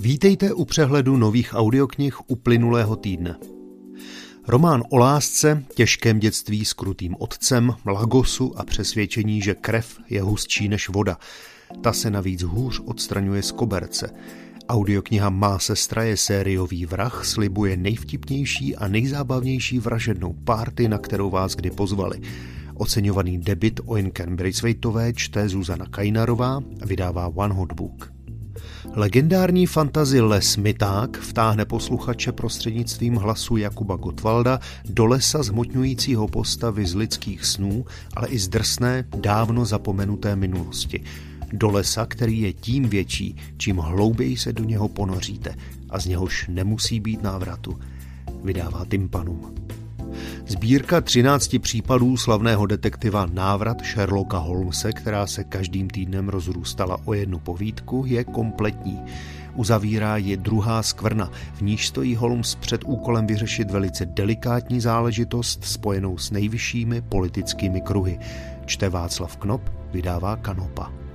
Vítejte u přehledu nových audioknih uplynulého týdne. Román o lásce, těžkém dětství s krutým otcem, lagosu a přesvědčení, že krev je hustší než voda. Ta se navíc hůř odstraňuje z koberce. Audiokniha Má sestra je sériový vrah, slibuje nejvtipnější a nejzábavnější vražednou párty, na kterou vás kdy pozvali. Oceňovaný debit Oinken Braithwaitové čte Zuzana Kajnarová a vydává One Hot Book. Legendární fantazi Les Miták vtáhne posluchače prostřednictvím hlasu Jakuba Gotwalda do lesa zhmotňujícího postavy z lidských snů, ale i z drsné, dávno zapomenuté minulosti. Do lesa, který je tím větší, čím hlouběji se do něho ponoříte a z něhož nemusí být návratu. Vydává Tympanum. Sbírka 13 případů slavného detektiva Návrat Sherlocka Holmese, která se každým týdnem rozrůstala o jednu povídku, je kompletní. Uzavírá je druhá skvrna, v níž stojí Holmes před úkolem vyřešit velice delikátní záležitost spojenou s nejvyššími politickými kruhy. Čte Václav Knop, vydává Kanopa.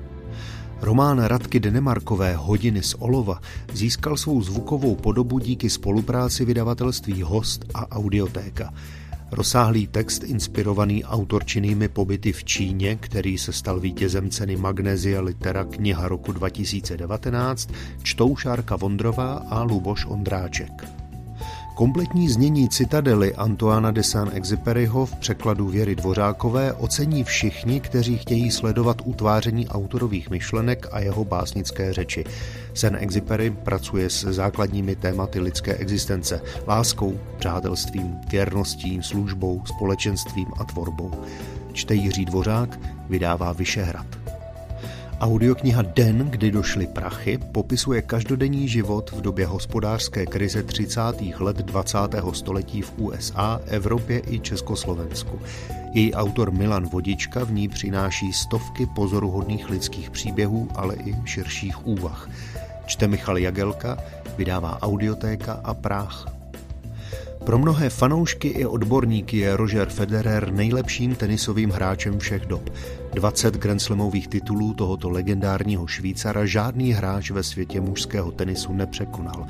Román Radky Denemarkové Hodiny z olova získal svou zvukovou podobu díky spolupráci vydavatelství Host a Audiotéka. Rozsáhlý text inspirovaný autorčinými pobyty v Číně, který se stal vítězem ceny Magnesia Litera kniha roku 2019, čtou Šárka Vondrová a Luboš Ondráček. Kompletní znění Citadely Antoana de Saint-Exupéryho v překladu Věry Dvořákové ocení všichni, kteří chtějí sledovat utváření autorových myšlenek a jeho básnické řeči. Saint-Exupéry pracuje s základními tématy lidské existence, láskou, přátelstvím, věrností, službou, společenstvím a tvorbou. Čte Jiří Dvořák, vydává Vyšehrad. Audiokniha Den, kdy došly prachy, popisuje každodenní život v době hospodářské krize 30. let 20. století v USA, Evropě i Československu. Její autor Milan Vodička v ní přináší stovky pozoruhodných lidských příběhů, ale i širších úvah. Čte Michal Jagelka, vydává Audiotéka a Práh. Pro mnohé fanoušky i odborníky je Roger Federer nejlepším tenisovým hráčem všech dob. 20 grandslamových titulů tohoto legendárního Švýcara žádný hráč ve světě mužského tenisu nepřekonal.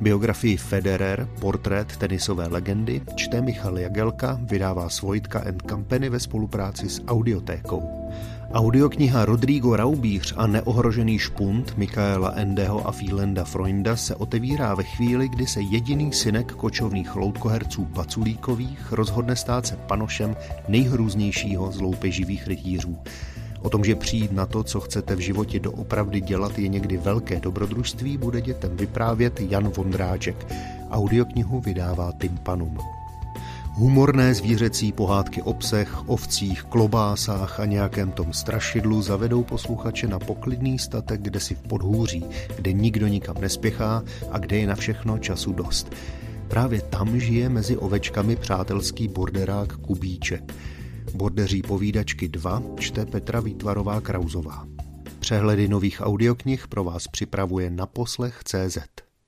Biografii Federer, portrét tenisové legendy, čte Michal Jagelka, vydává Svojtka and Company ve spolupráci s Audiotékou. Audiokniha Rodrigo Raubíř a neohrožený špunt Mikaela Endeho a Fielenda Freunda se otevírá ve chvíli, kdy se jediný synek kočovných loutkoherců Paculíkových rozhodne stát se panošem nejhrůznějšího z loupeživých rytířů. O tom, že přijít na to, co chcete v životě doopravdy dělat, je někdy velké dobrodružství, bude dětem vyprávět Jan Vondráček. Audioknihu vydává Tympanum. Humorné zvířecí pohádky o psech, ovcích, klobásách a nějakém tom strašidlu zavedou posluchače na poklidný statek, kde si v podhůří, kde nikdo nikam nespěchá a kde je na všechno času dost. Právě tam žije mezi ovečkami přátelský borderák Kubíček. Bordeří povídačky 2 čte Petra Výtvarová Krauzová. Přehledy nových audioknih pro vás připravuje na poslech CZ.